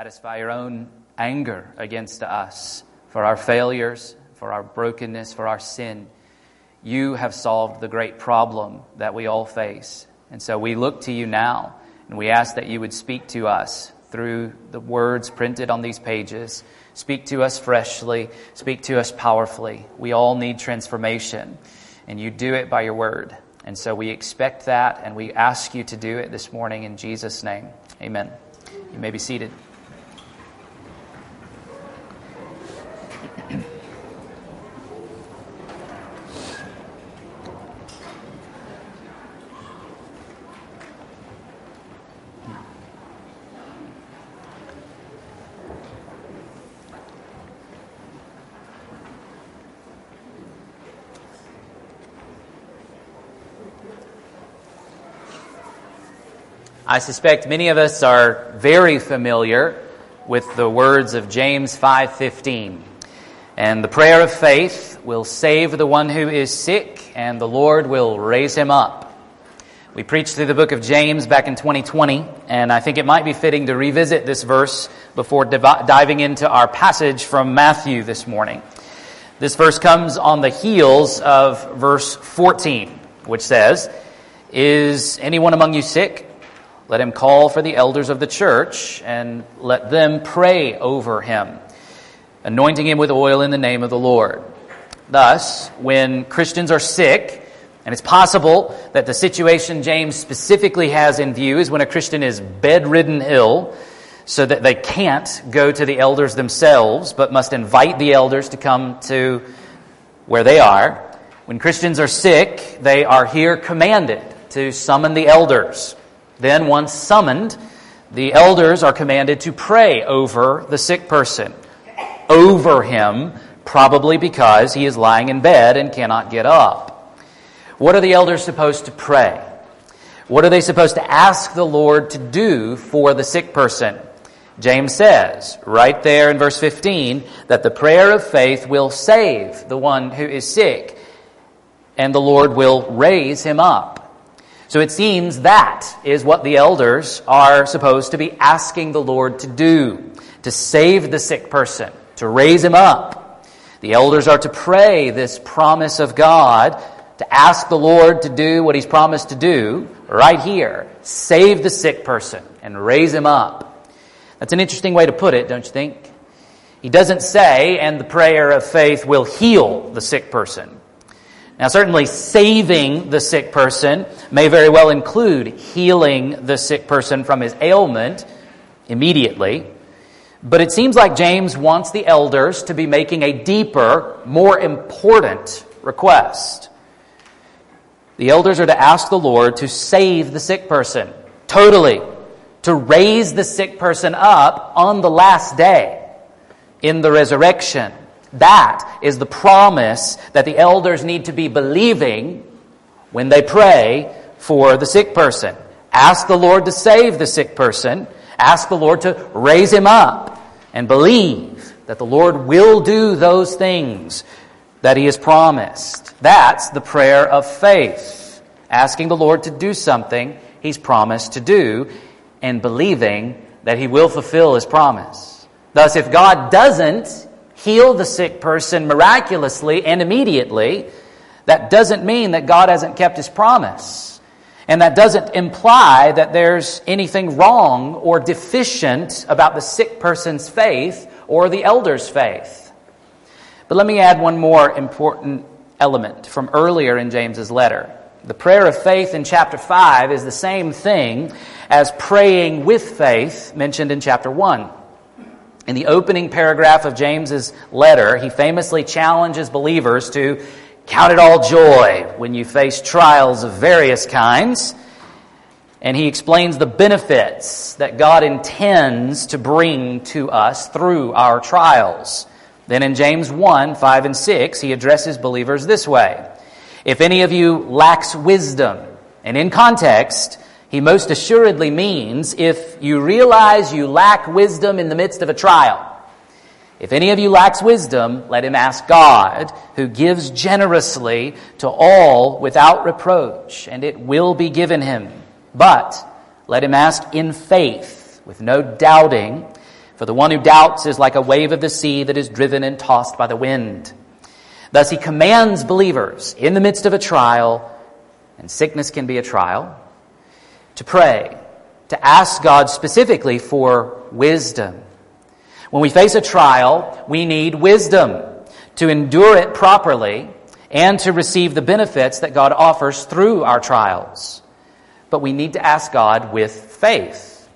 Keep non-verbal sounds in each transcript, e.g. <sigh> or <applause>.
satisfy your own anger against us for our failures, for our brokenness, for our sin. You have solved the great problem that we all face. And so we look to you now and we ask that you would speak to us through the words printed on these pages. Speak to us freshly, speak to us powerfully. We all need transformation, and you do it by your word. And so we expect that, and we ask you to do it this morning in Jesus' name. Amen. You may be seated. I suspect many of us are very familiar with the words of James 5:15. And the prayer of faith will save the one who is sick and the Lord will raise him up. We preached through the book of James back in 2020, and I think it might be fitting to revisit this verse before diving into our passage from Matthew this morning. This verse comes on the heels of verse 14, which says, Is anyone among you sick? Let him call for the elders of the church and let them pray over him, anointing him with oil in the name of the Lord. Thus, when Christians are sick, and it's possible that the situation James specifically has in view is when a Christian is bedridden ill, so that they can't go to the elders themselves, but must invite the elders to come to where they are. When Christians are sick, they are here commanded to summon the elders. Then, once summoned, the elders are commanded to pray over the sick person, over him, probably because he is lying in bed and cannot get up. What are the elders supposed to pray? What are they supposed to ask the Lord to do for the sick person? James says, right there in verse 15, that the prayer of faith will save the one who is sick, and the Lord will raise him up. So it seems that is what the elders are supposed to be asking the Lord to do to save the sick person, to raise him up. The elders are to pray this promise of God, to ask the Lord to do what he's promised to do right here save the sick person and raise him up. That's an interesting way to put it, don't you think? He doesn't say, and the prayer of faith will heal the sick person. Now, certainly saving the sick person may very well include healing the sick person from his ailment immediately. But it seems like James wants the elders to be making a deeper, more important request. The elders are to ask the Lord to save the sick person totally, to raise the sick person up on the last day in the resurrection. That is the promise that the elders need to be believing when they pray for the sick person. Ask the Lord to save the sick person. Ask the Lord to raise him up. And believe that the Lord will do those things that he has promised. That's the prayer of faith. Asking the Lord to do something he's promised to do and believing that he will fulfill his promise. Thus, if God doesn't heal the sick person miraculously and immediately, that doesn't mean that God hasn't kept his promise. And that doesn't imply that there's anything wrong or deficient about the sick person's faith or the elder's faith. But let me add one more important element from earlier in James's letter. The prayer of faith in chapter 5 is the same thing as praying with faith mentioned in chapter 1. In the opening paragraph of James's letter, he famously challenges believers to count it all joy when you face trials of various kinds. And he explains the benefits that God intends to bring to us through our trials. Then in James 1 5 and 6, he addresses believers this way If any of you lacks wisdom, and in context, he most assuredly means if you realize you lack wisdom in the midst of a trial. If any of you lacks wisdom, let him ask God, who gives generously to all without reproach, and it will be given him. But let him ask in faith, with no doubting. For the one who doubts is like a wave of the sea that is driven and tossed by the wind. Thus he commands believers in the midst of a trial, and sickness can be a trial, to pray, to ask God specifically for wisdom. When we face a trial, we need wisdom to endure it properly and to receive the benefits that God offers through our trials. But we need to ask God with faith.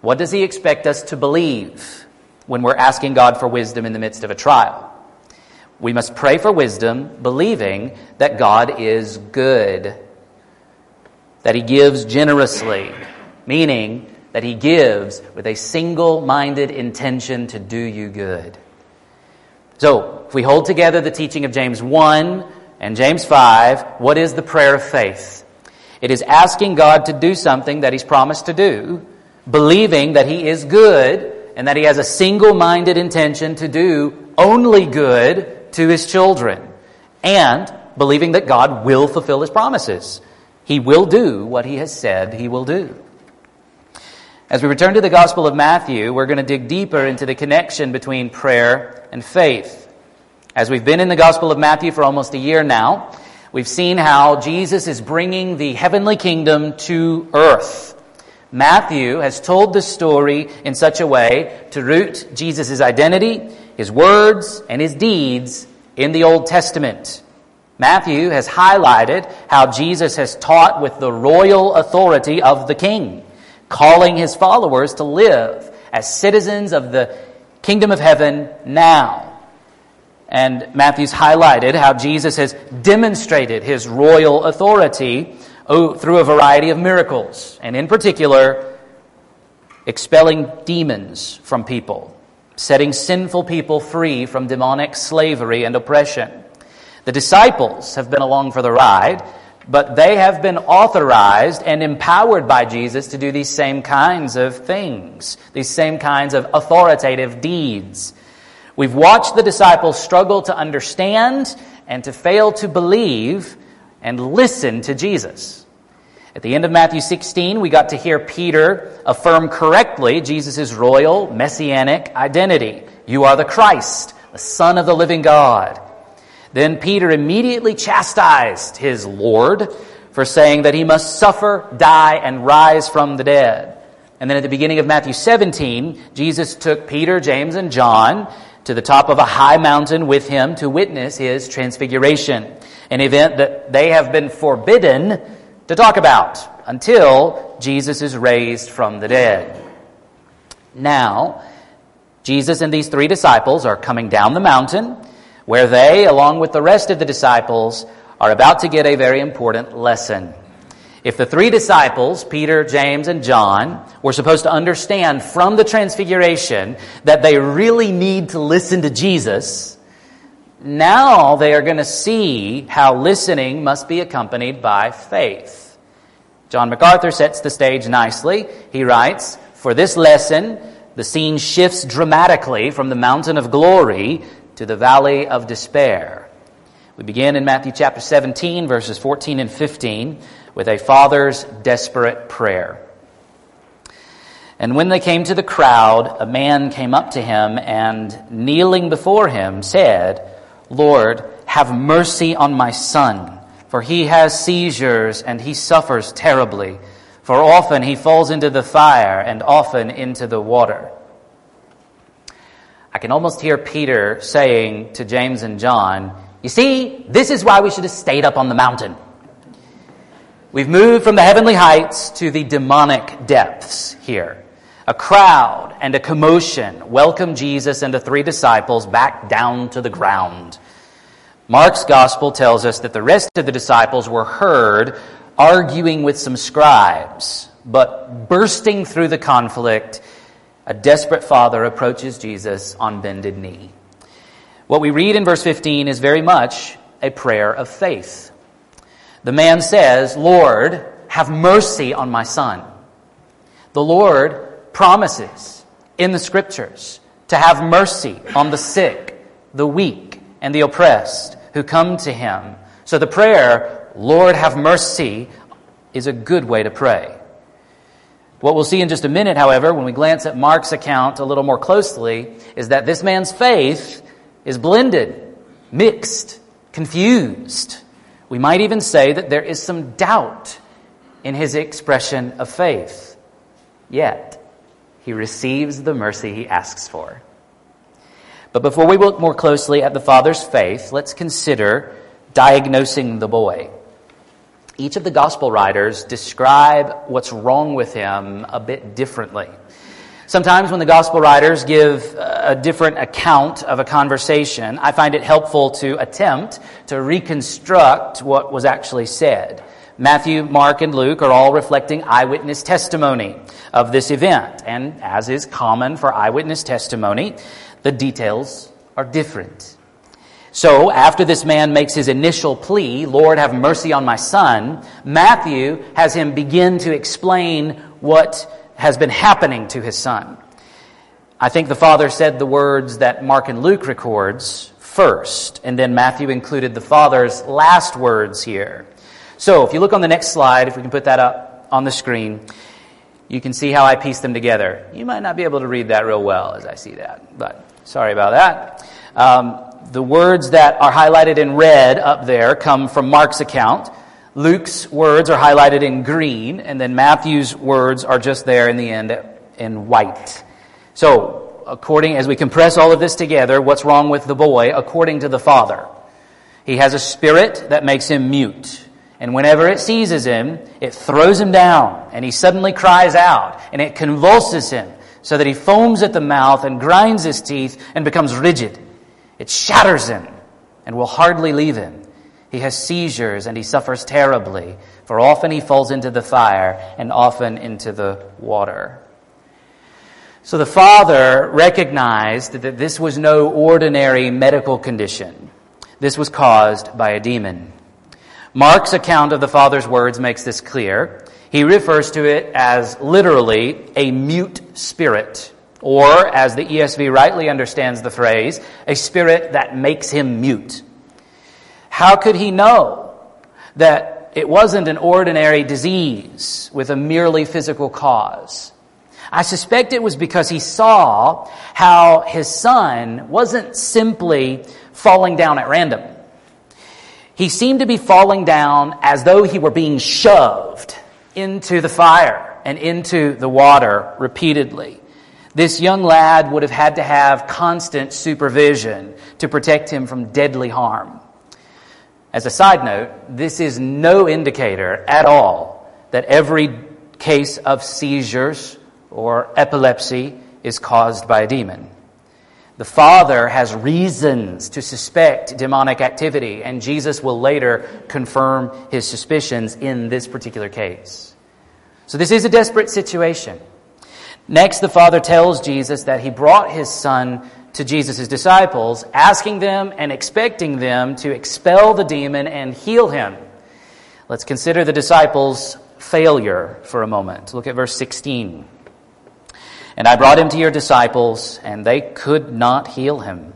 What does He expect us to believe when we're asking God for wisdom in the midst of a trial? We must pray for wisdom, believing that God is good, that He gives generously, meaning that He gives with a single minded intention to do you good. So, if we hold together the teaching of James 1 and James 5, what is the prayer of faith? It is asking God to do something that He's promised to do believing that He is good and that He has a single minded intention to do only good to His children, and believing that God will fulfill His promises. He will do what He has said He will do. As we return to the Gospel of Matthew, we're going to dig deeper into the connection between prayer and faith. As we've been in the Gospel of Matthew for almost a year now, we've seen how Jesus is bringing the heavenly kingdom to earth. Matthew has told the story in such a way to root Jesus' identity, his words, and his deeds in the Old Testament. Matthew has highlighted how Jesus has taught with the royal authority of the king, calling his followers to live as citizens of the kingdom of heaven now. And Matthew's highlighted how Jesus has demonstrated his royal authority Oh, through a variety of miracles, and in particular, expelling demons from people, setting sinful people free from demonic slavery and oppression. The disciples have been along for the ride, but they have been authorized and empowered by Jesus to do these same kinds of things, these same kinds of authoritative deeds. We've watched the disciples struggle to understand and to fail to believe and listen to Jesus. At the end of Matthew 16, we got to hear Peter affirm correctly Jesus' royal messianic identity. You are the Christ, the Son of the living God. Then Peter immediately chastised his Lord for saying that he must suffer, die, and rise from the dead. And then at the beginning of Matthew 17, Jesus took Peter, James, and John to the top of a high mountain with him to witness his transfiguration an event that they have been forbidden to talk about until Jesus is raised from the dead. Now, Jesus and these three disciples are coming down the mountain where they, along with the rest of the disciples, are about to get a very important lesson. If the three disciples, Peter, James, and John, were supposed to understand from the transfiguration that they really need to listen to Jesus, now they are going to see how listening must be accompanied by faith. John MacArthur sets the stage nicely. He writes, For this lesson, the scene shifts dramatically from the mountain of glory to the valley of despair. We begin in Matthew chapter 17, verses 14 and 15, with a father's desperate prayer. And when they came to the crowd, a man came up to him and, kneeling before him, said, Lord, have mercy on my son, for he has seizures and he suffers terribly. For often he falls into the fire and often into the water. I can almost hear Peter saying to James and John, You see, this is why we should have stayed up on the mountain. We've moved from the heavenly heights to the demonic depths here. A crowd and a commotion welcome Jesus and the three disciples back down to the ground. Mark's gospel tells us that the rest of the disciples were heard arguing with some scribes, but bursting through the conflict, a desperate father approaches Jesus on bended knee. What we read in verse 15 is very much a prayer of faith. The man says, Lord, have mercy on my son. The Lord promises in the scriptures to have mercy on the sick, the weak, and the oppressed who come to him. So the prayer, Lord have mercy, is a good way to pray. What we'll see in just a minute, however, when we glance at Mark's account a little more closely, is that this man's faith is blended, mixed, confused. We might even say that there is some doubt in his expression of faith. Yet, he receives the mercy he asks for. But before we look more closely at the father's faith, let's consider diagnosing the boy. Each of the gospel writers describe what's wrong with him a bit differently. Sometimes when the gospel writers give a different account of a conversation, I find it helpful to attempt to reconstruct what was actually said. Matthew, Mark, and Luke are all reflecting eyewitness testimony of this event. And as is common for eyewitness testimony, the details are different. So, after this man makes his initial plea, Lord, have mercy on my son, Matthew has him begin to explain what has been happening to his son. I think the father said the words that Mark and Luke records first, and then Matthew included the father's last words here. So, if you look on the next slide, if we can put that up on the screen, you can see how I piece them together. You might not be able to read that real well as I see that, but sorry about that. Um, the words that are highlighted in red up there come from Mark's account. Luke's words are highlighted in green, and then Matthew's words are just there in the end in white. So, according as we compress all of this together, what's wrong with the boy according to the father? He has a spirit that makes him mute. And whenever it seizes him, it throws him down, and he suddenly cries out, and it convulses him, so that he foams at the mouth and grinds his teeth and becomes rigid. It shatters him and will hardly leave him. He has seizures and he suffers terribly, for often he falls into the fire and often into the water. So the father recognized that this was no ordinary medical condition. This was caused by a demon. Mark's account of the father's words makes this clear. He refers to it as literally a mute spirit. Or, as the ESV rightly understands the phrase, a spirit that makes him mute. How could he know that it wasn't an ordinary disease with a merely physical cause? I suspect it was because he saw how his son wasn't simply falling down at random. He seemed to be falling down as though he were being shoved into the fire and into the water repeatedly. This young lad would have had to have constant supervision to protect him from deadly harm. As a side note, this is no indicator at all that every case of seizures or epilepsy is caused by a demon. The father has reasons to suspect demonic activity, and Jesus will later confirm his suspicions in this particular case. So, this is a desperate situation. Next, the Father tells Jesus that he brought his son to Jesus' disciples, asking them and expecting them to expel the demon and heal him. Let's consider the disciples' failure for a moment. Look at verse 16. And I brought him to your disciples, and they could not heal him.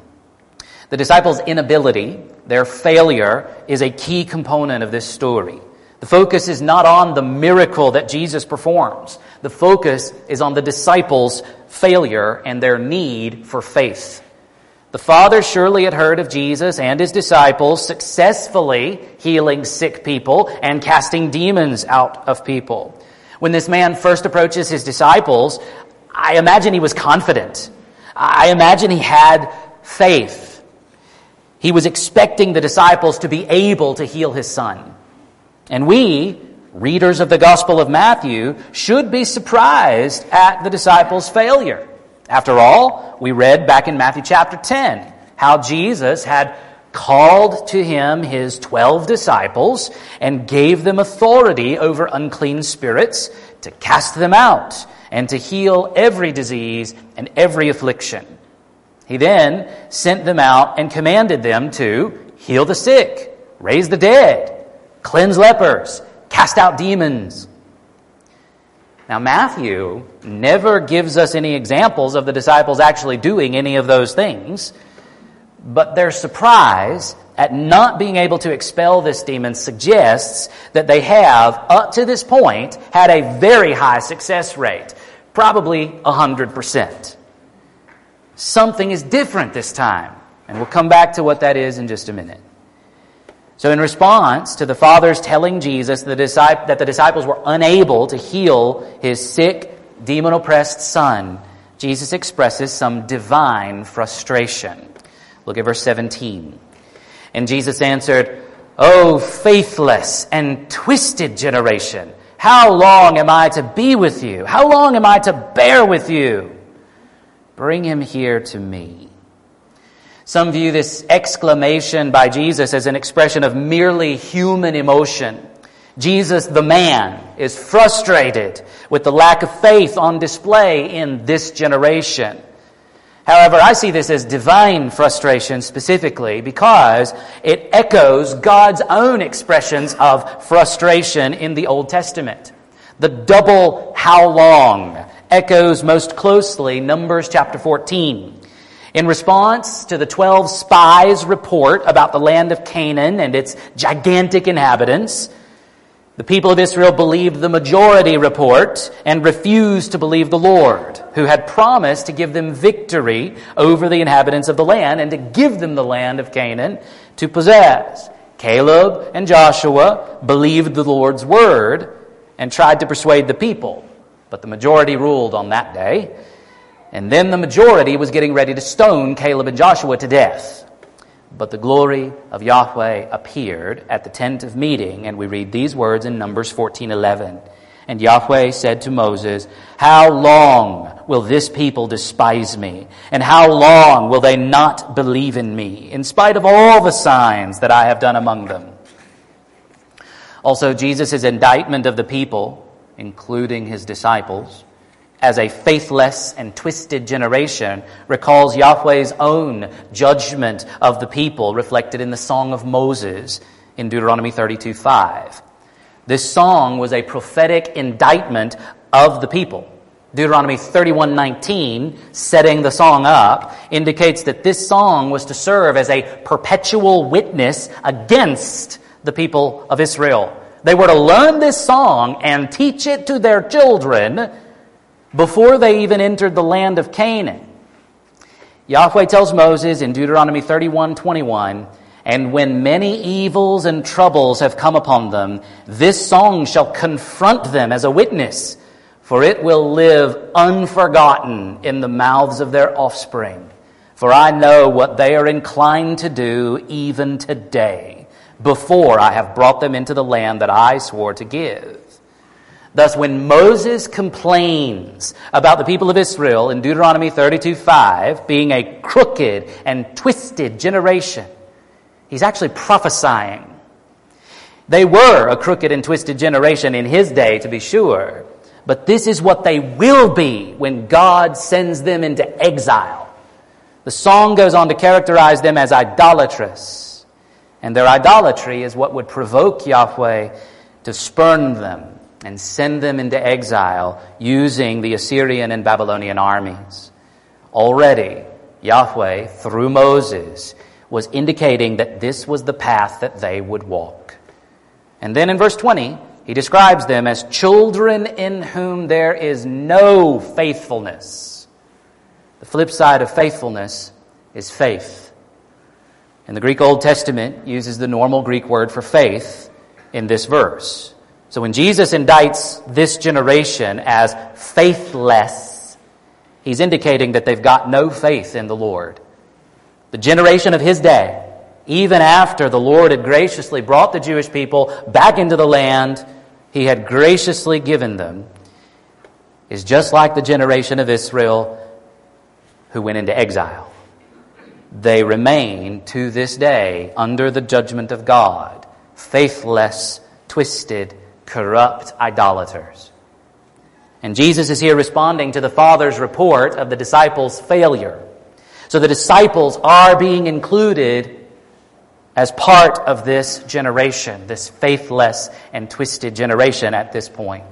The disciples' inability, their failure, is a key component of this story. The focus is not on the miracle that Jesus performs. The focus is on the disciples' failure and their need for faith. The Father surely had heard of Jesus and his disciples successfully healing sick people and casting demons out of people. When this man first approaches his disciples, I imagine he was confident. I imagine he had faith. He was expecting the disciples to be able to heal his son. And we, readers of the Gospel of Matthew, should be surprised at the disciples' failure. After all, we read back in Matthew chapter 10 how Jesus had called to him his 12 disciples and gave them authority over unclean spirits to cast them out and to heal every disease and every affliction. He then sent them out and commanded them to heal the sick, raise the dead, cleanse lepers, cast out demons. Now, Matthew never gives us any examples of the disciples actually doing any of those things, But their surprise at not being able to expel this demon suggests that they have, up to this point, had a very high success rate, probably 100%. Something is different this time, and we'll come back to what that is in just a minute. So, in response to the Father's telling Jesus that the disciples were unable to heal his sick, demon oppressed son, Jesus expresses some divine frustration. Look at verse 17. And Jesus answered, O faithless and twisted generation, how long am I to be with you? How long am I to bear with you? Bring him here to me. Some view this exclamation by Jesus as an expression of merely human emotion. Jesus, the man, is frustrated with the lack of faith on display in this generation. However, I see this as divine frustration specifically because it echoes God's own expressions of frustration in the Old Testament. The double how long echoes most closely Numbers chapter 14. In response to the 12 spies' report about the land of Canaan and its gigantic inhabitants, the people of Israel believed the majority report and refused to believe the Lord, who had promised to give them victory over the inhabitants of the land and to give them the land of Canaan to possess. Caleb and Joshua believed the Lord's word and tried to persuade the people, but the majority ruled on that day. And then the majority was getting ready to stone Caleb and Joshua to death. But the glory of Yahweh appeared at the tent of meeting, and we read these words in Numbers 14:11. And Yahweh said to Moses, How long will this people despise me? And how long will they not believe in me, in spite of all the signs that I have done among them? Also, Jesus' indictment of the people, including his disciples, as a faithless and twisted generation recalls Yahweh's own judgment of the people reflected in the Song of Moses in Deuteronomy 32 5. This song was a prophetic indictment of the people. Deuteronomy 31:19, setting the song up, indicates that this song was to serve as a perpetual witness against the people of Israel. They were to learn this song and teach it to their children before they even entered the land of Canaan. Yahweh tells Moses in Deuteronomy 31 21, and when many evils and troubles have come upon them, this song shall confront them as a witness, for it will live unforgotten in the mouths of their offspring. For I know what they are inclined to do even today, before I have brought them into the land that I swore to give. Thus, when Moses complains about the people of Israel in Deuteronomy 32 5 being a crooked and twisted generation, he's actually prophesying. They were a crooked and twisted generation in his day, to be sure, but this is what they will be when God sends them into exile. The song goes on to characterize them as idolatrous, and their idolatry is what would provoke Yahweh to spurn them and send them into exile using the Assyrian and Babylonian armies. Already, Yahweh, through Moses, was indicating that this was the path that they would walk. And then in verse 20, he describes them as children in whom there is no faithfulness. The flip side of faithfulness is faith. And the Greek Old Testament uses the normal Greek word for faith in this verse. So when Jesus indicts this generation as faithless, he's indicating that they've got no faith in the Lord. The generation of his day, even after the Lord had graciously brought the Jewish people back into the land he had graciously given them, is just like the generation of Israel who went into exile. They remain to this day under the judgment of God, faithless, twisted, corrupt idolaters. And Jesus is here responding to the Father's report of the disciples' failure. So the disciples are being included as part of this generation, this faithless and twisted generation at this point.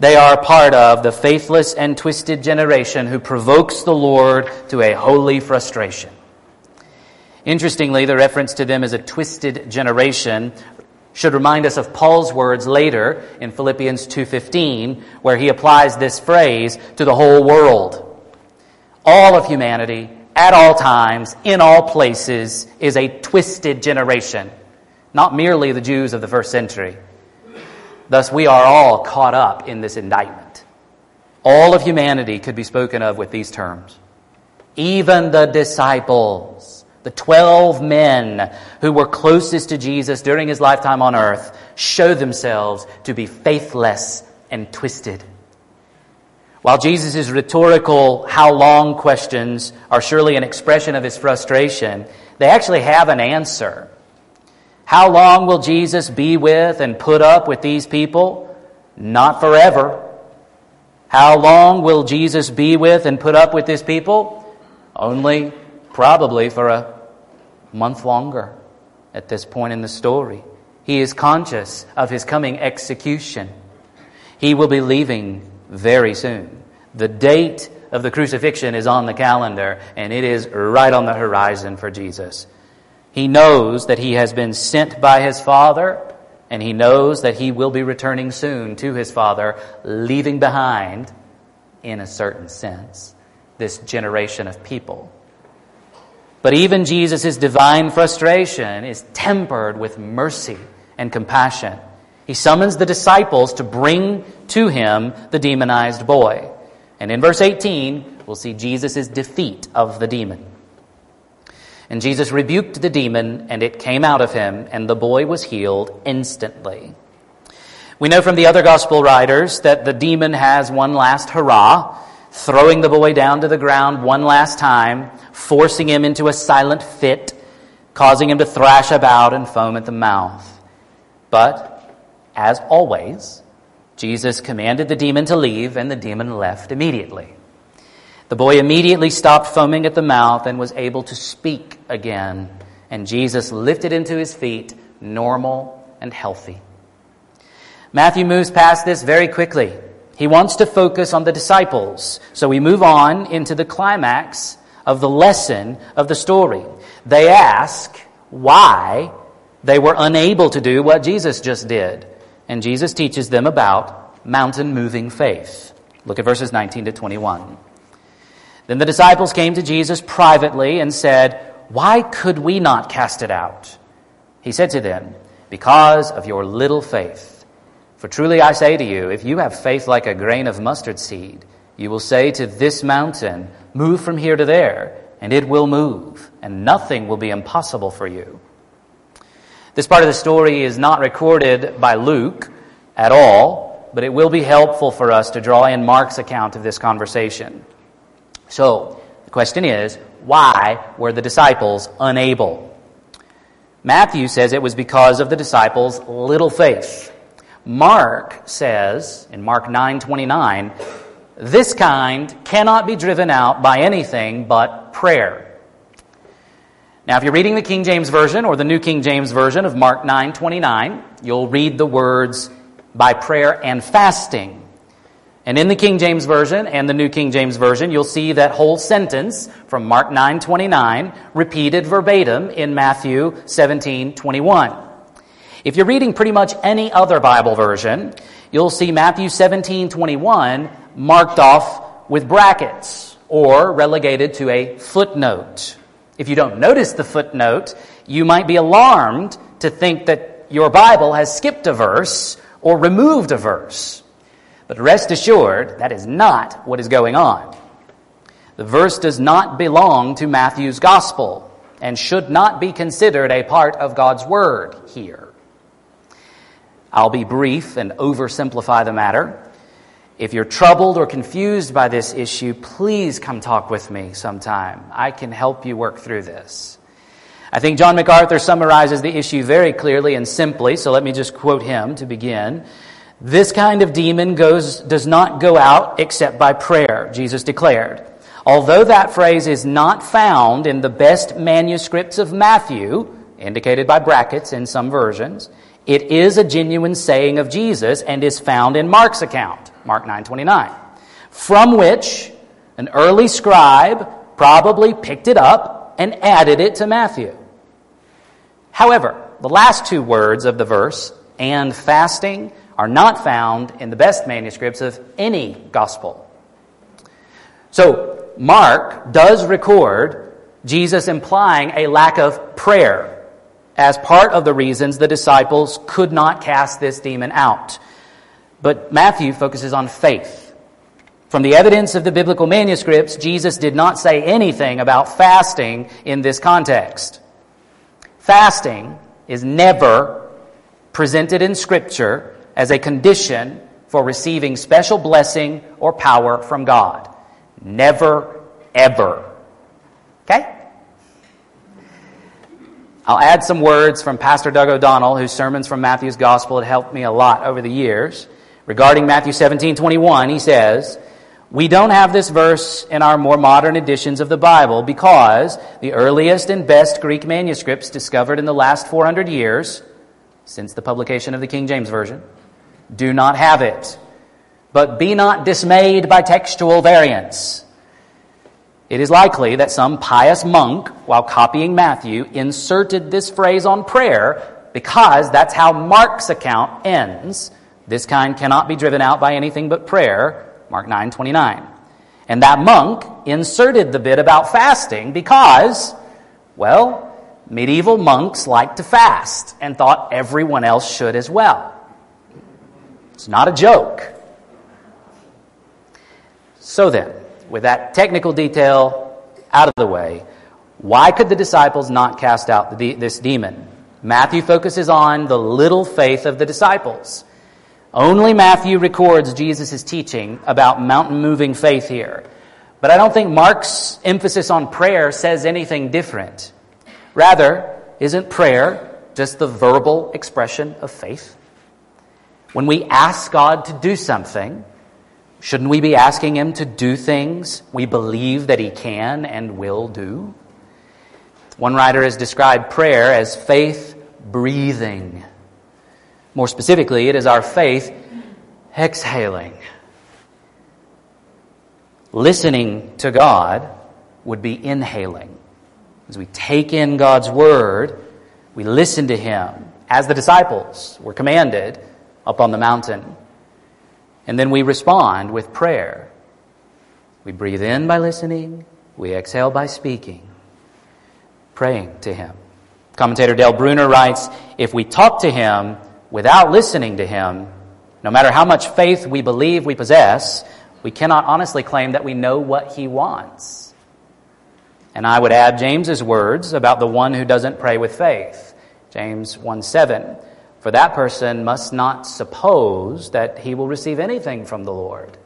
They are part of the faithless and twisted generation who provokes the Lord to a holy frustration. Interestingly, the reference to them as a twisted generation should remind us of Paul's words later in Philippians 2:15 where he applies this phrase to the whole world. All of humanity at all times in all places is a twisted generation, not merely the Jews of the first century. Thus we are all caught up in this indictment. All of humanity could be spoken of with these terms. Even the disciples the 12 men who were closest to Jesus during his lifetime on earth show themselves to be faithless and twisted. While Jesus' rhetorical how long questions are surely an expression of his frustration, they actually have an answer. How long will Jesus be with and put up with these people? Not forever. How long will Jesus be with and put up with these people? Only probably for a month longer at this point in the story. He is conscious of his coming execution. He will be leaving very soon. The date of the crucifixion is on the calendar, and it is right on the horizon for Jesus. He knows that he has been sent by his Father, and he knows that he will be returning soon to his Father, leaving behind, in a certain sense, this generation of people but even Jesus' divine frustration is tempered with mercy and compassion. He summons the disciples to bring to him the demonized boy. And in verse 18, we'll see Jesus' defeat of the demon. And Jesus rebuked the demon, and it came out of him, and the boy was healed instantly. We know from the other gospel writers that the demon has one last hurrah, throwing the boy down to the ground one last time forcing him into a silent fit, causing him to thrash about and foam at the mouth. But, as always, Jesus commanded the demon to leave, and the demon left immediately. The boy immediately stopped foaming at the mouth and was able to speak again, and Jesus lifted him to his feet, normal and healthy. Matthew moves past this very quickly. He wants to focus on the disciples. So we move on into the climax of the lesson of the story. They ask why they were unable to do what Jesus just did. And Jesus teaches them about mountain moving faith. Look at verses 19 to 21. Then the disciples came to Jesus privately and said, Why could we not cast it out? He said to them, Because of your little faith. For truly I say to you, if you have faith like a grain of mustard seed, you will say to this mountain, Move from here to there, and it will move, and nothing will be impossible for you. This part of the story is not recorded by Luke at all, but it will be helpful for us to draw in Mark's account of this conversation. So, the question is why were the disciples unable? Matthew says it was because of the disciples' little faith. Mark says in Mark 9:29 this kind cannot be driven out by anything but prayer. Now, if you're reading the King James Version or the New King James Version of Mark 9 29, you'll read the words by prayer and fasting. And in the King James Version and the New King James Version, you'll see that whole sentence from Mark 9:29 repeated verbatim in Matthew 17:21. If you're reading pretty much any other Bible version, you'll see Matthew 17:21 marked off with brackets or relegated to a footnote. If you don't notice the footnote, you might be alarmed to think that your Bible has skipped a verse or removed a verse. But rest assured, that is not what is going on. The verse does not belong to Matthew's gospel and should not be considered a part of God's word here. I'll be brief and oversimplify the matter. If you're troubled or confused by this issue, please come talk with me sometime. I can help you work through this. I think John MacArthur summarizes the issue very clearly and simply, so let me just quote him to begin. This kind of demon goes, does not go out except by prayer, Jesus declared. Although that phrase is not found in the best manuscripts of Matthew, indicated by brackets in some versions, it is a genuine saying of Jesus and is found in Mark's account. Mark 9:29, from which an early scribe probably picked it up and added it to Matthew. However, the last two words of the verse, and fasting, are not found in the best manuscripts of any gospel. So, Mark does record Jesus implying a lack of prayer as part of the reasons the disciples could not cast this demon out. But Matthew focuses on faith. From the evidence of the biblical manuscripts, Jesus did not say anything about fasting in this context. Fasting is never presented in Scripture as a condition for receiving special blessing or power from God. Never, ever. Okay? I'll add some words from Pastor Doug O'Donnell, whose sermons from Matthew's Gospel have helped me a lot over the years. Regarding Matthew 17 21, he says, We don't have this verse in our more modern editions of the Bible because the earliest and best Greek manuscripts discovered in the last 400 years, since the publication of the King James Version, do not have it. But be not dismayed by textual variants. It is likely that some pious monk, while copying Matthew, inserted this phrase on prayer because that's how Mark's account ends. This kind cannot be driven out by anything but prayer, Mark 9 29. And that monk inserted the bit about fasting because, well, medieval monks liked to fast and thought everyone else should as well. It's not a joke. So then, with that technical detail out of the way, why could the disciples not cast out the, this demon? Matthew focuses on the little faith of the disciples. Only Matthew records Jesus' teaching about mountain moving faith here. But I don't think Mark's emphasis on prayer says anything different. Rather, isn't prayer just the verbal expression of faith? When we ask God to do something, Shouldn't we be asking Him to do things we believe that He can and will do? One writer has described prayer as faith breathing. More specifically, it is our faith exhaling. Listening to God would be inhaling. As we take in God's Word, we listen to Him, as the disciples were commanded up on the mountain. And then we respond with prayer. We breathe in by listening, we exhale by speaking, praying to Him. Commentator Dale Bruner writes If we talk to Him without listening to Him, no matter how much faith we believe we possess, we cannot honestly claim that we know what He wants. And I would add James's words about the one who doesn't pray with faith. James 1 7. For that person must not suppose that he will receive anything from the Lord.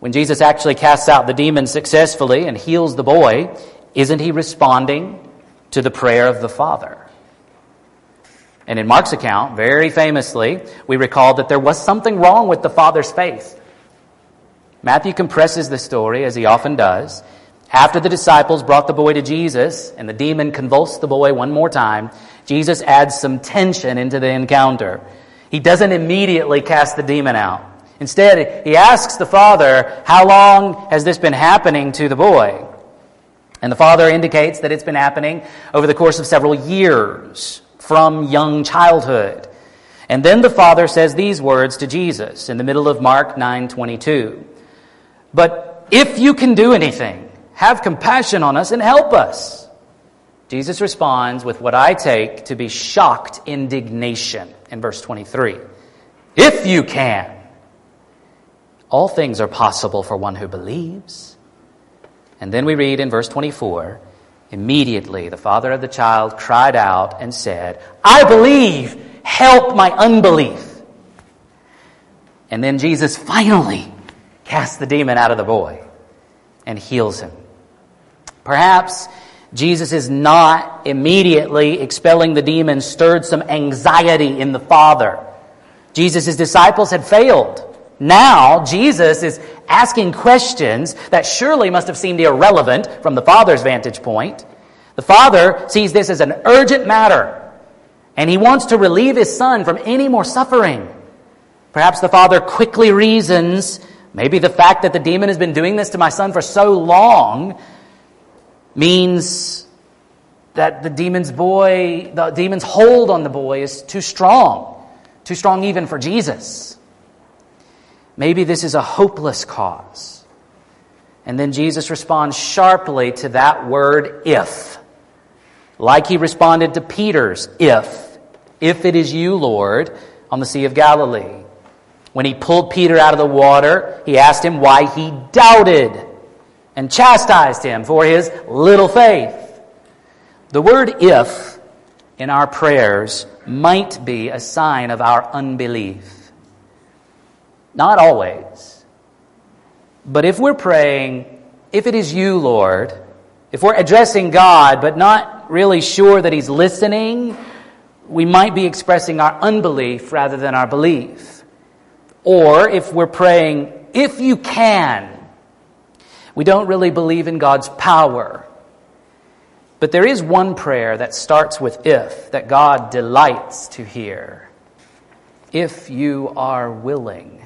When Jesus actually casts out the demon successfully and heals the boy, isn't he responding to the prayer of the Father? And in Mark's account, very famously, we recall that there was something wrong with the father's faith. Matthew compresses the story, as he often does. After the disciples brought the boy to Jesus and the demon convulsed the boy one more time, Jesus adds some tension into the encounter. He doesn't immediately cast the demon out. Instead, he asks the father, How long has this been happening to the boy? And the father indicates that it's been happening over the course of several years, from young childhood. And then the father says these words to Jesus in the middle of Mark 9:22. But if you can do anything, have compassion on us and help us. Jesus responds with what I take to be shocked indignation in verse 23. If you can, all things are possible for one who believes. And then we read in verse 24 immediately the father of the child cried out and said, I believe, help my unbelief. And then Jesus finally casts the demon out of the boy and heals him. Perhaps Jesus is not immediately expelling the demon stirred some anxiety in the Father. Jesus' disciples had failed. Now, Jesus is asking questions that surely must have seemed irrelevant from the Father's vantage point. The Father sees this as an urgent matter, and he wants to relieve his Son from any more suffering. Perhaps the Father quickly reasons maybe the fact that the demon has been doing this to my Son for so long means that the demon's boy, the demon's hold on the boy is too strong, too strong even for Jesus. Maybe this is a hopeless cause. And then Jesus responds sharply to that word, if. Like he responded to Peter's, if. If it is you, Lord, on the Sea of Galilee. When he pulled Peter out of the water, he asked him why he doubted and chastised him for his little faith. The word if in our prayers might be a sign of our unbelief. Not always. But if we're praying, if it is you, Lord, if we're addressing God but not really sure that He's listening, we might be expressing our unbelief rather than our belief. Or if we're praying, if you can, we don't really believe in God's power. But there is one prayer that starts with if that God delights to hear. If you are willing.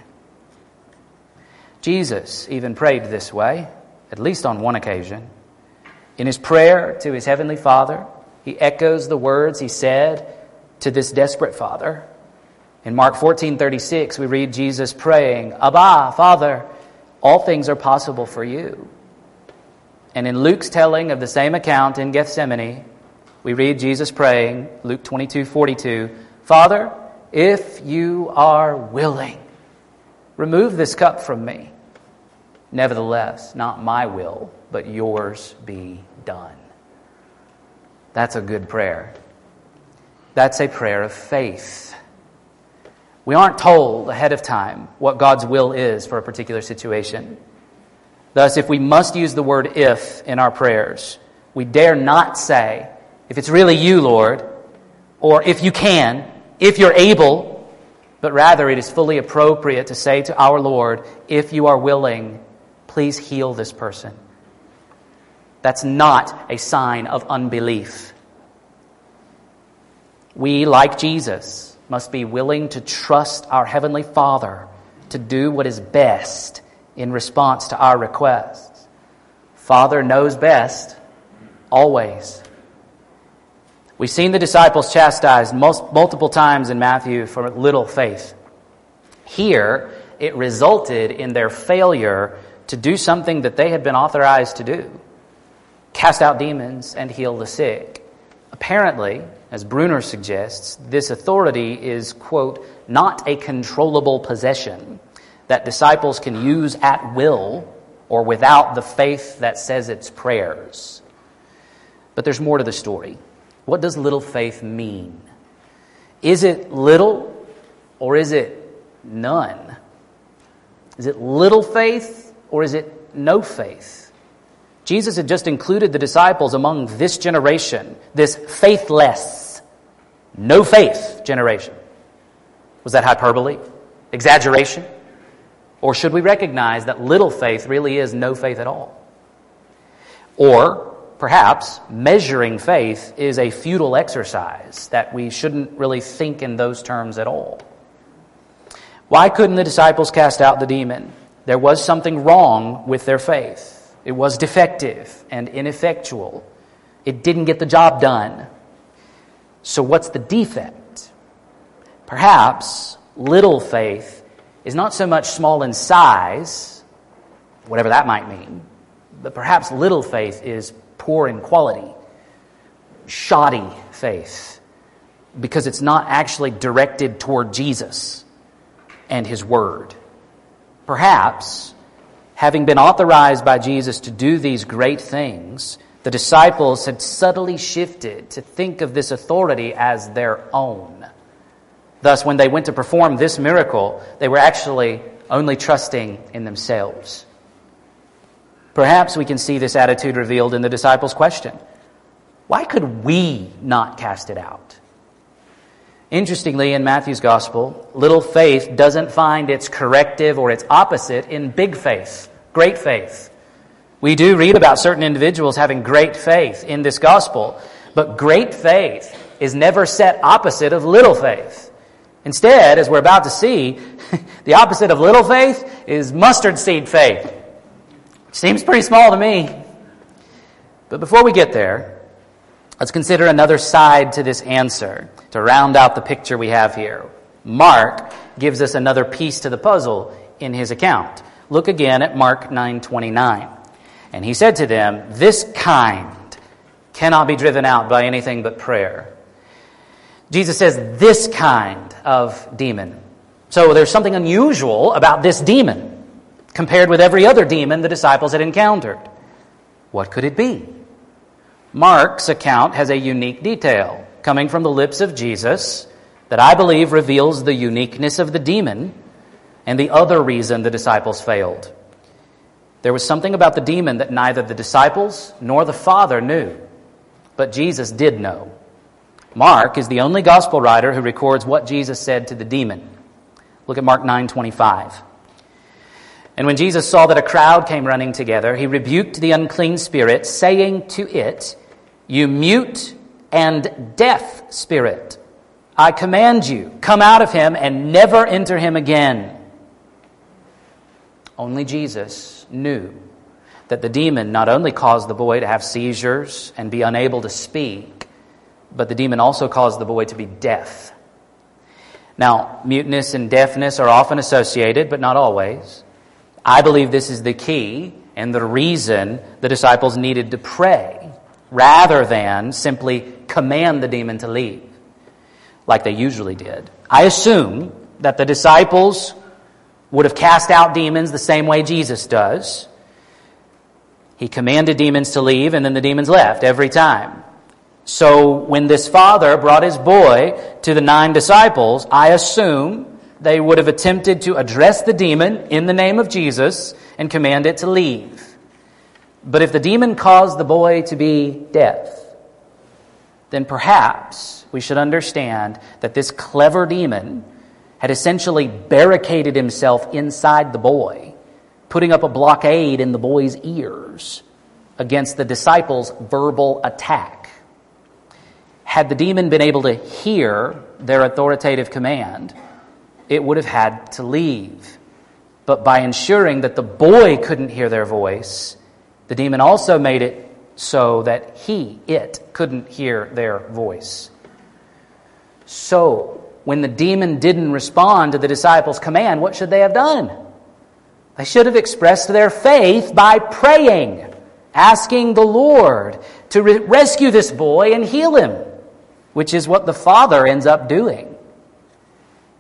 Jesus even prayed this way, at least on one occasion. In his prayer to his heavenly Father, he echoes the words he said to this desperate father. In Mark 14:36, we read Jesus praying, "Abba, Father, all things are possible for you." And in Luke's telling of the same account in Gethsemane, we read Jesus praying, Luke 22:42, "Father, if you are willing, Remove this cup from me. Nevertheless, not my will, but yours be done. That's a good prayer. That's a prayer of faith. We aren't told ahead of time what God's will is for a particular situation. Thus, if we must use the word if in our prayers, we dare not say, if it's really you, Lord, or if you can, if you're able, but rather it is fully appropriate to say to our Lord, if you are willing, please heal this person. That's not a sign of unbelief. We, like Jesus, must be willing to trust our Heavenly Father to do what is best in response to our requests. Father knows best, always. We've seen the disciples chastised most, multiple times in Matthew for little faith. Here, it resulted in their failure to do something that they had been authorized to do cast out demons and heal the sick. Apparently, as Bruner suggests, this authority is, quote, not a controllable possession that disciples can use at will or without the faith that says its prayers. But there's more to the story. What does little faith mean? Is it little or is it none? Is it little faith or is it no faith? Jesus had just included the disciples among this generation, this faithless, no faith generation. Was that hyperbole? Exaggeration? Or should we recognize that little faith really is no faith at all? Or perhaps measuring faith is a futile exercise, that we shouldn't really think in those terms at all. Why couldn't the disciples cast out the demon? There was something wrong with their faith. It was defective and ineffectual. It didn't get the job done. So, what's the defect? Perhaps little faith is not so much small in size, whatever that might mean, but perhaps little faith is poor in quality, shoddy faith, because it's not actually directed toward Jesus and His Word. Perhaps, having been authorized by Jesus to do these great things, the disciples had subtly shifted to think of this authority as their own. Thus, when they went to perform this miracle, they were actually only trusting in themselves. Perhaps we can see this attitude revealed in the disciples' question Why could we not cast it out? Interestingly, in Matthew's gospel, little faith doesn't find its corrective or its opposite in big faith, great faith. We do read about certain individuals having great faith in this gospel, but great faith is never set opposite of little faith. Instead, as we're about to see, <laughs> the opposite of little faith is mustard seed faith. Seems pretty small to me. But before we get there, let's consider another side to this answer to round out the picture we have here. Mark gives us another piece to the puzzle in his account. Look again at Mark 9:29. And he said to them, "This kind cannot be driven out by anything but prayer." Jesus says this kind of demon. So there's something unusual about this demon compared with every other demon the disciples had encountered. What could it be? Mark's account has a unique detail coming from the lips of Jesus that I believe reveals the uniqueness of the demon and the other reason the disciples failed. There was something about the demon that neither the disciples nor the Father knew, but Jesus did know. Mark is the only gospel writer who records what Jesus said to the demon. Look at Mark 9:25. And when Jesus saw that a crowd came running together, he rebuked the unclean spirit, saying to it, "You mute and deaf spirit, I command you, come out of him and never enter him again." Only Jesus knew that the demon not only caused the boy to have seizures and be unable to speak, but the demon also caused the boy to be deaf. Now, muteness and deafness are often associated, but not always. I believe this is the key and the reason the disciples needed to pray rather than simply command the demon to leave like they usually did. I assume that the disciples would have cast out demons the same way Jesus does. He commanded demons to leave, and then the demons left every time. So when this father brought his boy to the nine disciples, I assume they would have attempted to address the demon in the name of Jesus and command it to leave. But if the demon caused the boy to be deaf, then perhaps we should understand that this clever demon had essentially barricaded himself inside the boy, putting up a blockade in the boy's ears against the disciples' verbal attack. Had the demon been able to hear their authoritative command, it would have had to leave. But by ensuring that the boy couldn't hear their voice, the demon also made it so that he, it, couldn't hear their voice. So, when the demon didn't respond to the disciples' command, what should they have done? They should have expressed their faith by praying, asking the Lord to re- rescue this boy and heal him, which is what the Father ends up doing.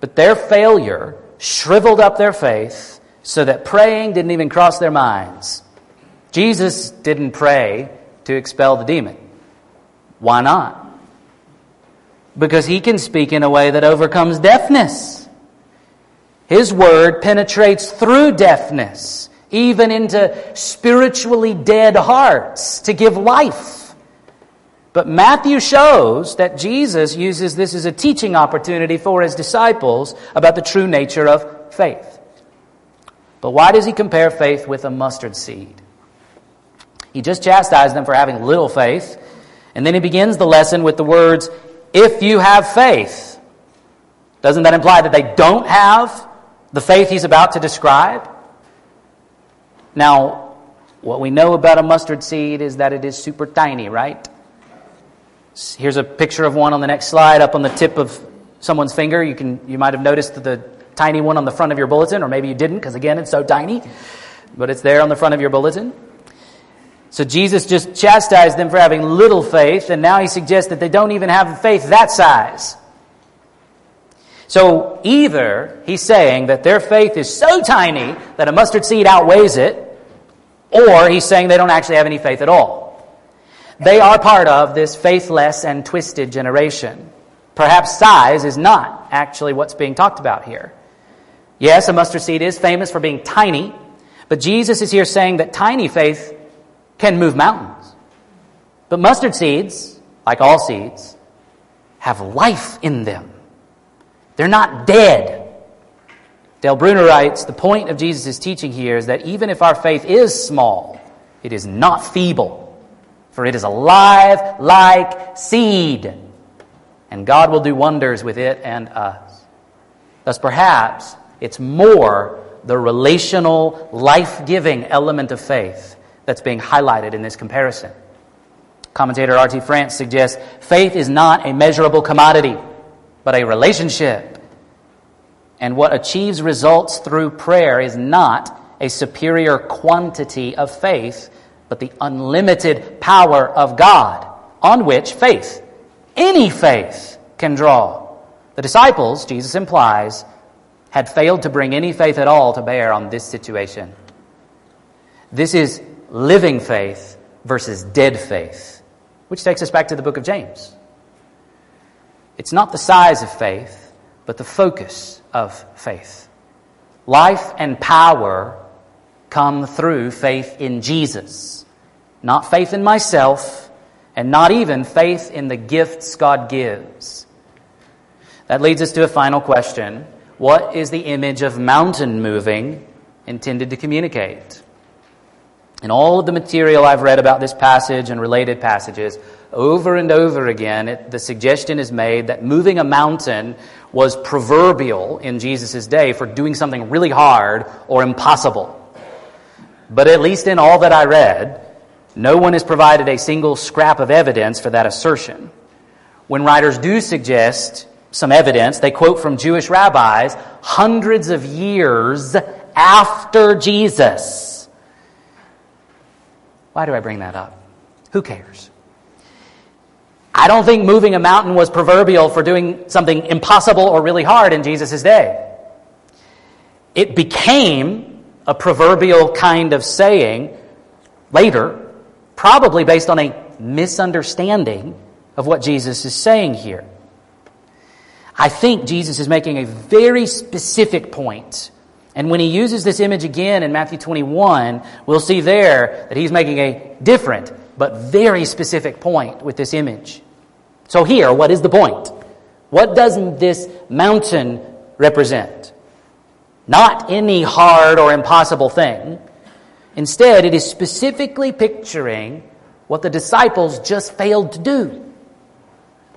But their failure shriveled up their faith so that praying didn't even cross their minds. Jesus didn't pray to expel the demon. Why not? because he can speak in a way that overcomes deafness. His word penetrates through deafness, even into spiritually dead hearts, to give life. But Matthew shows that Jesus uses this as a teaching opportunity for his disciples about the true nature of faith. But why does he compare faith with a mustard seed? He just chastised them for having little faith, and then he begins the lesson with the words, if you have faith. Doesn't that imply that they don't have the faith he's about to describe? Now, what we know about a mustard seed is that it is super tiny, right? Here's a picture of one on the next slide up on the tip of someone's finger. You, can, you might have noticed the tiny one on the front of your bulletin, or maybe you didn't because, again, it's so tiny, but it's there on the front of your bulletin. So Jesus just chastised them for having little faith, and now he suggests that they don't even have faith that size. So either he's saying that their faith is so tiny that a mustard seed outweighs it, or he's saying they don't actually have any faith at all. They are part of this faithless and twisted generation. Perhaps size is not actually what's being talked about here. Yes, a mustard seed is famous for being tiny, but Jesus is here saying that tiny faith can move mountains. But mustard seeds, like all seeds, have life in them. They're not dead. Dale Bruner writes The point of Jesus' teaching here is that even if our faith is small, it is not feeble, for it is alive like seed, and God will do wonders with it and us. Thus, perhaps it's more the relational, life giving element of faith that's being highlighted in this comparison. Commentator R.T. France suggests faith is not a measurable commodity, but a relationship. And what achieves results through prayer is not a superior quantity of faith, but the unlimited power of God on which faith, any faith, can draw. The disciples, Jesus implies, had failed to bring any faith at all to bear on this situation. This is living faith versus dead faith, which takes us back to the book of James. It's not the size of faith, but the focus of faith. Life and power come through faith in Jesus, not faith in myself, and not even faith in the gifts God gives. That leads us to a final question What is the image of mountain moving intended to communicate? In all of the material I've read about this passage and related passages, over and over again, it, the suggestion is made that moving a mountain was proverbial in Jesus' day for doing something really hard or impossible. But at least in all that I read, no one has provided a single scrap of evidence for that assertion. When writers do suggest some evidence, they quote from Jewish rabbis hundreds of years after Jesus. Why do I bring that up? Who cares? I don't think moving a mountain was proverbial for doing something impossible or really hard in Jesus' day. It became a proverbial kind of saying later, probably based on a misunderstanding of what Jesus is saying here. I think Jesus is making a very specific point and when he uses this image again in Matthew 21, we'll see there that he's making a different but very specific point with this image. So, here, what is the point? What does this mountain represent? Not any hard or impossible thing. Instead, it is specifically picturing what the disciples just failed to do.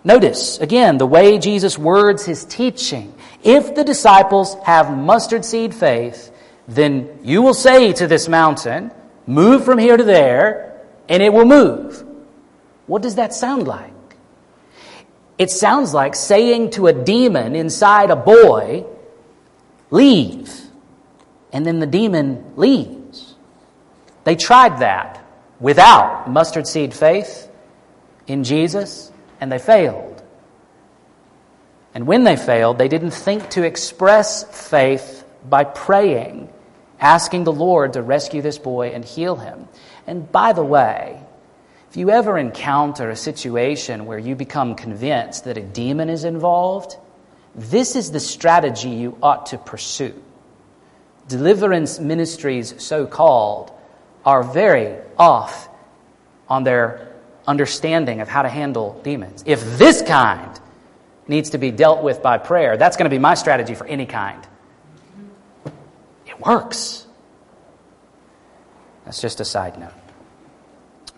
Notice, again, the way Jesus words his teaching. If the disciples have mustard seed faith, then you will say to this mountain, Move from here to there, and it will move. What does that sound like? It sounds like saying to a demon inside a boy, Leave. And then the demon leaves. They tried that without mustard seed faith in Jesus and they failed. And when they failed, they didn't think to express faith by praying, asking the Lord to rescue this boy and heal him. And by the way, if you ever encounter a situation where you become convinced that a demon is involved, this is the strategy you ought to pursue. Deliverance ministries, so called, are very off on their understanding of how to handle demons. If this kind needs to be dealt with by prayer, that's going to be my strategy for any kind. It works. That's just a side note.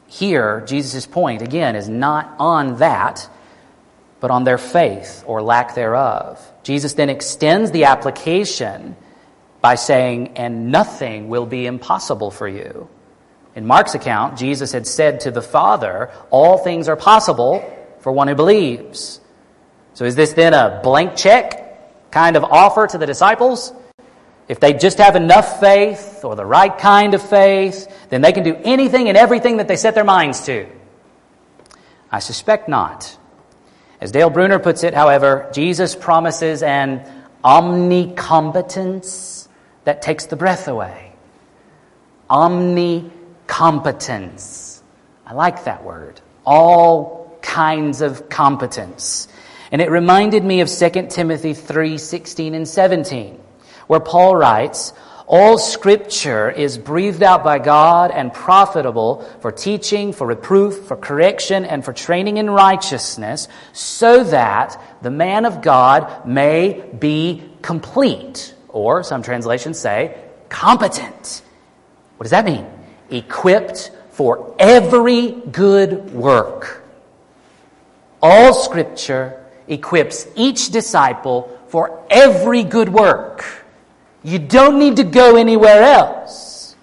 Here, Jesus' point, again, is not on that, but on their faith or lack thereof. Jesus then extends the application by saying, And nothing will be impossible for you. In Mark's account, Jesus had said to the Father, All things are possible for one who believes. So is this then a blank check kind of offer to the disciples? If they just have enough faith or the right kind of faith, then they can do anything and everything that they set their minds to. I suspect not. As Dale Bruner puts it, however, Jesus promises an omnicompetence that takes the breath away. Omni competence. I like that word. All kinds of competence. And it reminded me of 2 Timothy 3 16 and 17, where Paul writes, All scripture is breathed out by God and profitable for teaching, for reproof, for correction, and for training in righteousness, so that the man of God may be complete. Or some translations say, competent. What does that mean? equipped for every good work. All scripture equips each disciple for every good work. You don't need to go anywhere else.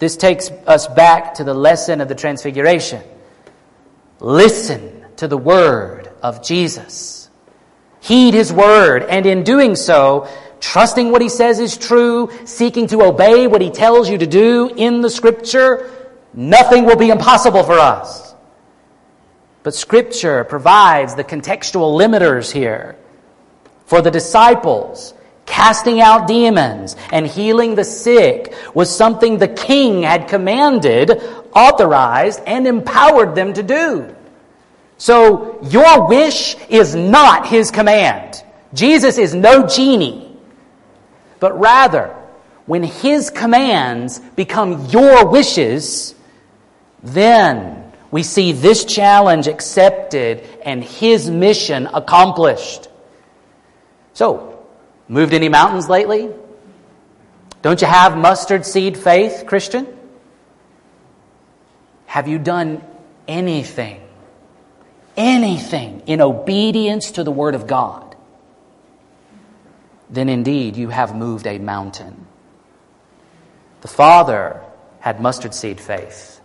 This takes us back to the lesson of the Transfiguration. Listen to the word of Jesus. Heed his word, and in doing so, trusting what he says is true, seeking to obey what he tells you to do in the scripture, nothing will be impossible for us. But scripture provides the contextual limiters here. For the disciples, casting out demons and healing the sick was something the king had commanded, authorized, and empowered them to do. So your wish is not his command. Jesus is no genie. But rather, when his commands become your wishes, then we see this challenge accepted and his mission accomplished. So, Moved any mountains lately? Don't you have mustard seed faith, Christian? Have you done anything, anything in obedience to the Word of God? Then indeed you have moved a mountain. The Father had mustard seed faith.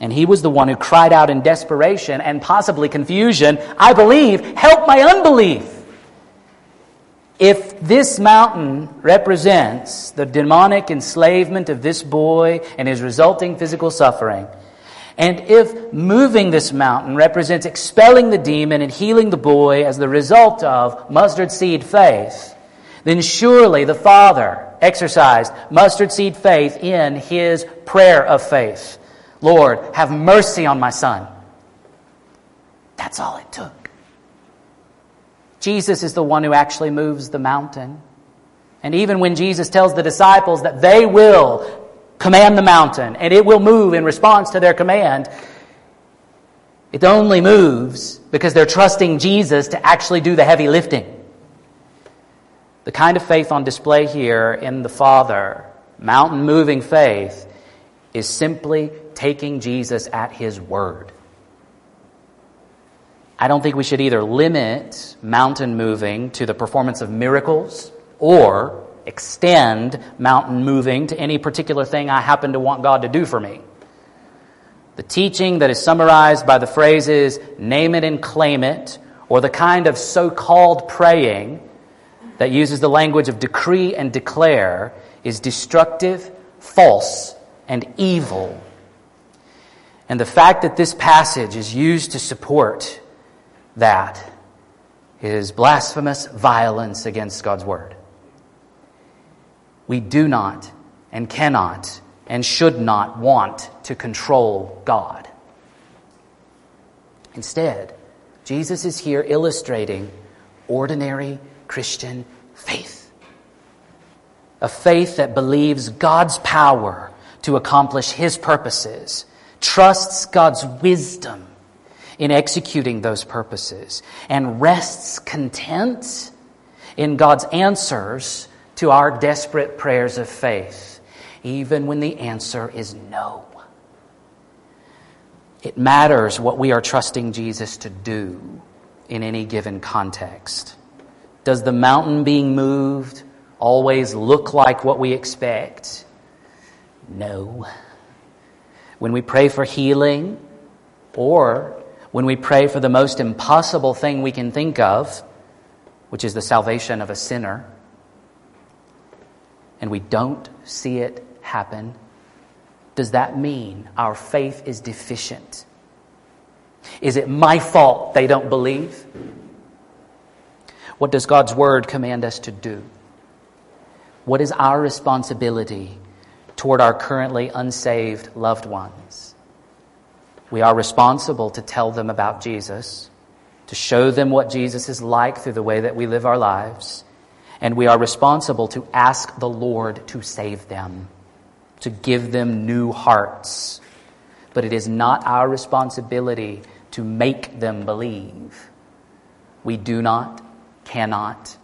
And he was the one who cried out in desperation and possibly confusion, I believe, help my unbelief. If this mountain represents the demonic enslavement of this boy and his resulting physical suffering, and if moving this mountain represents expelling the demon and healing the boy as the result of mustard seed faith, then surely the Father exercised mustard seed faith in his prayer of faith. Lord, have mercy on my son. That's all it took. Jesus is the one who actually moves the mountain. And even when Jesus tells the disciples that they will command the mountain and it will move in response to their command, it only moves because they're trusting Jesus to actually do the heavy lifting. The kind of faith on display here in the Father, mountain moving faith, is simply taking Jesus at his word. I don't think we should either limit mountain moving to the performance of miracles or extend mountain moving to any particular thing I happen to want God to do for me. The teaching that is summarized by the phrases name it and claim it, or the kind of so called praying that uses the language of decree and declare, is destructive, false, and evil. And the fact that this passage is used to support that is blasphemous violence against God's word. We do not and cannot and should not want to control God. Instead, Jesus is here illustrating ordinary Christian faith. A faith that believes God's power to accomplish His purposes, trusts God's wisdom in executing those purposes and rests content in God's answers to our desperate prayers of faith, even when the answer is no. It matters what we are trusting Jesus to do in any given context. Does the mountain being moved always look like what we expect? No. When we pray for healing or when we pray for the most impossible thing we can think of, which is the salvation of a sinner, and we don't see it happen, does that mean our faith is deficient? Is it my fault they don't believe? What does God's word command us to do? What is our responsibility toward our currently unsaved loved ones? We are responsible to tell them about Jesus, to show them what Jesus is like through the way that we live our lives. And we are responsible to ask the Lord to save them, to give them new hearts. But it is not our responsibility to make them believe. We do not, cannot,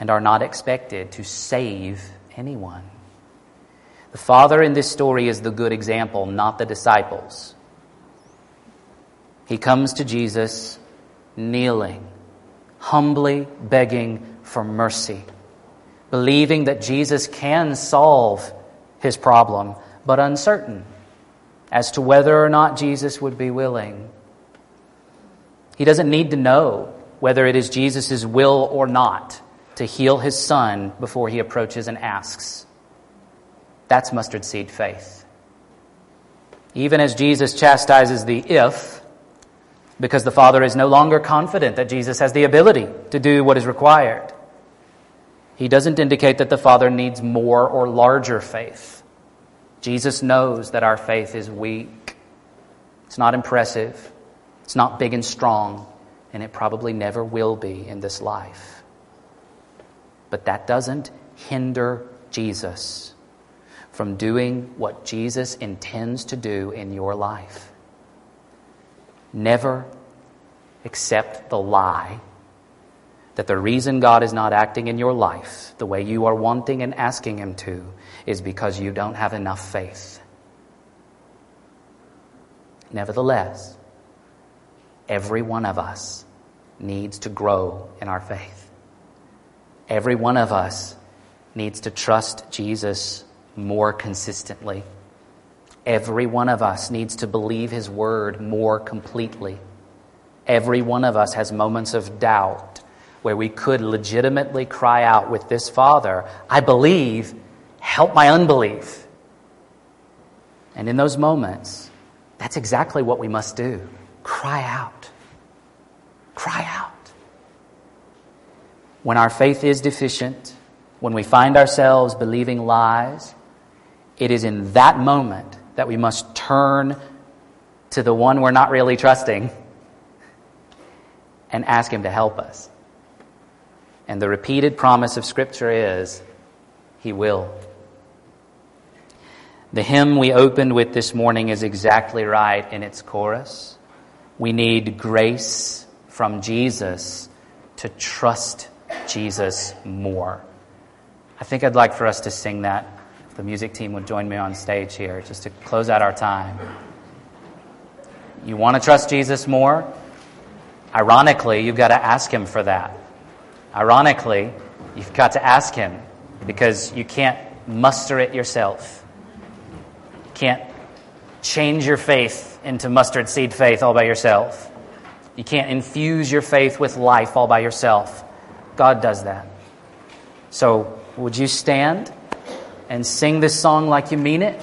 and are not expected to save anyone. The Father in this story is the good example, not the disciples. He comes to Jesus kneeling, humbly begging for mercy, believing that Jesus can solve his problem but uncertain as to whether or not Jesus would be willing. He doesn't need to know whether it is Jesus' will or not to heal his son before he approaches and asks. That's mustard seed faith. Even as Jesus chastises the if, because the Father is no longer confident that Jesus has the ability to do what is required, he doesn't indicate that the Father needs more or larger faith. Jesus knows that our faith is weak. It's not impressive. It's not big and strong. And it probably never will be in this life. But that doesn't hinder Jesus from doing what Jesus intends to do in your life. Never accept the lie that the reason God is not acting in your life the way you are wanting and asking Him to is because you don't have enough faith. Nevertheless, every one of us needs to grow in our faith. Every one of us needs to trust Jesus more consistently. Every one of us needs to believe His word more completely. Every one of us has moments of doubt where we could legitimately cry out with this Father, I believe, help my unbelief. And in those moments, that's exactly what we must do cry out. Cry out. When our faith is deficient, when we find ourselves believing lies, it is in that moment that we must turn to the one we're not really trusting and ask Him to help us. And the repeated promise of Scripture is, He will. The hymn we opened with this morning is exactly right in its chorus. We need grace from Jesus to trust Jesus more. I think I'd like for us to sing that. The music team would join me on stage here, just to close out our time. You want to trust Jesus more? Ironically, you've got to ask Him for that. Ironically, you've got to ask Him because you can't muster it yourself. You can't change your faith into mustard seed faith all by yourself. You can't infuse your faith with life all by yourself. God does that. So, would you stand and sing this song like you mean it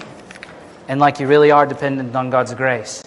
and like you really are dependent on God's grace?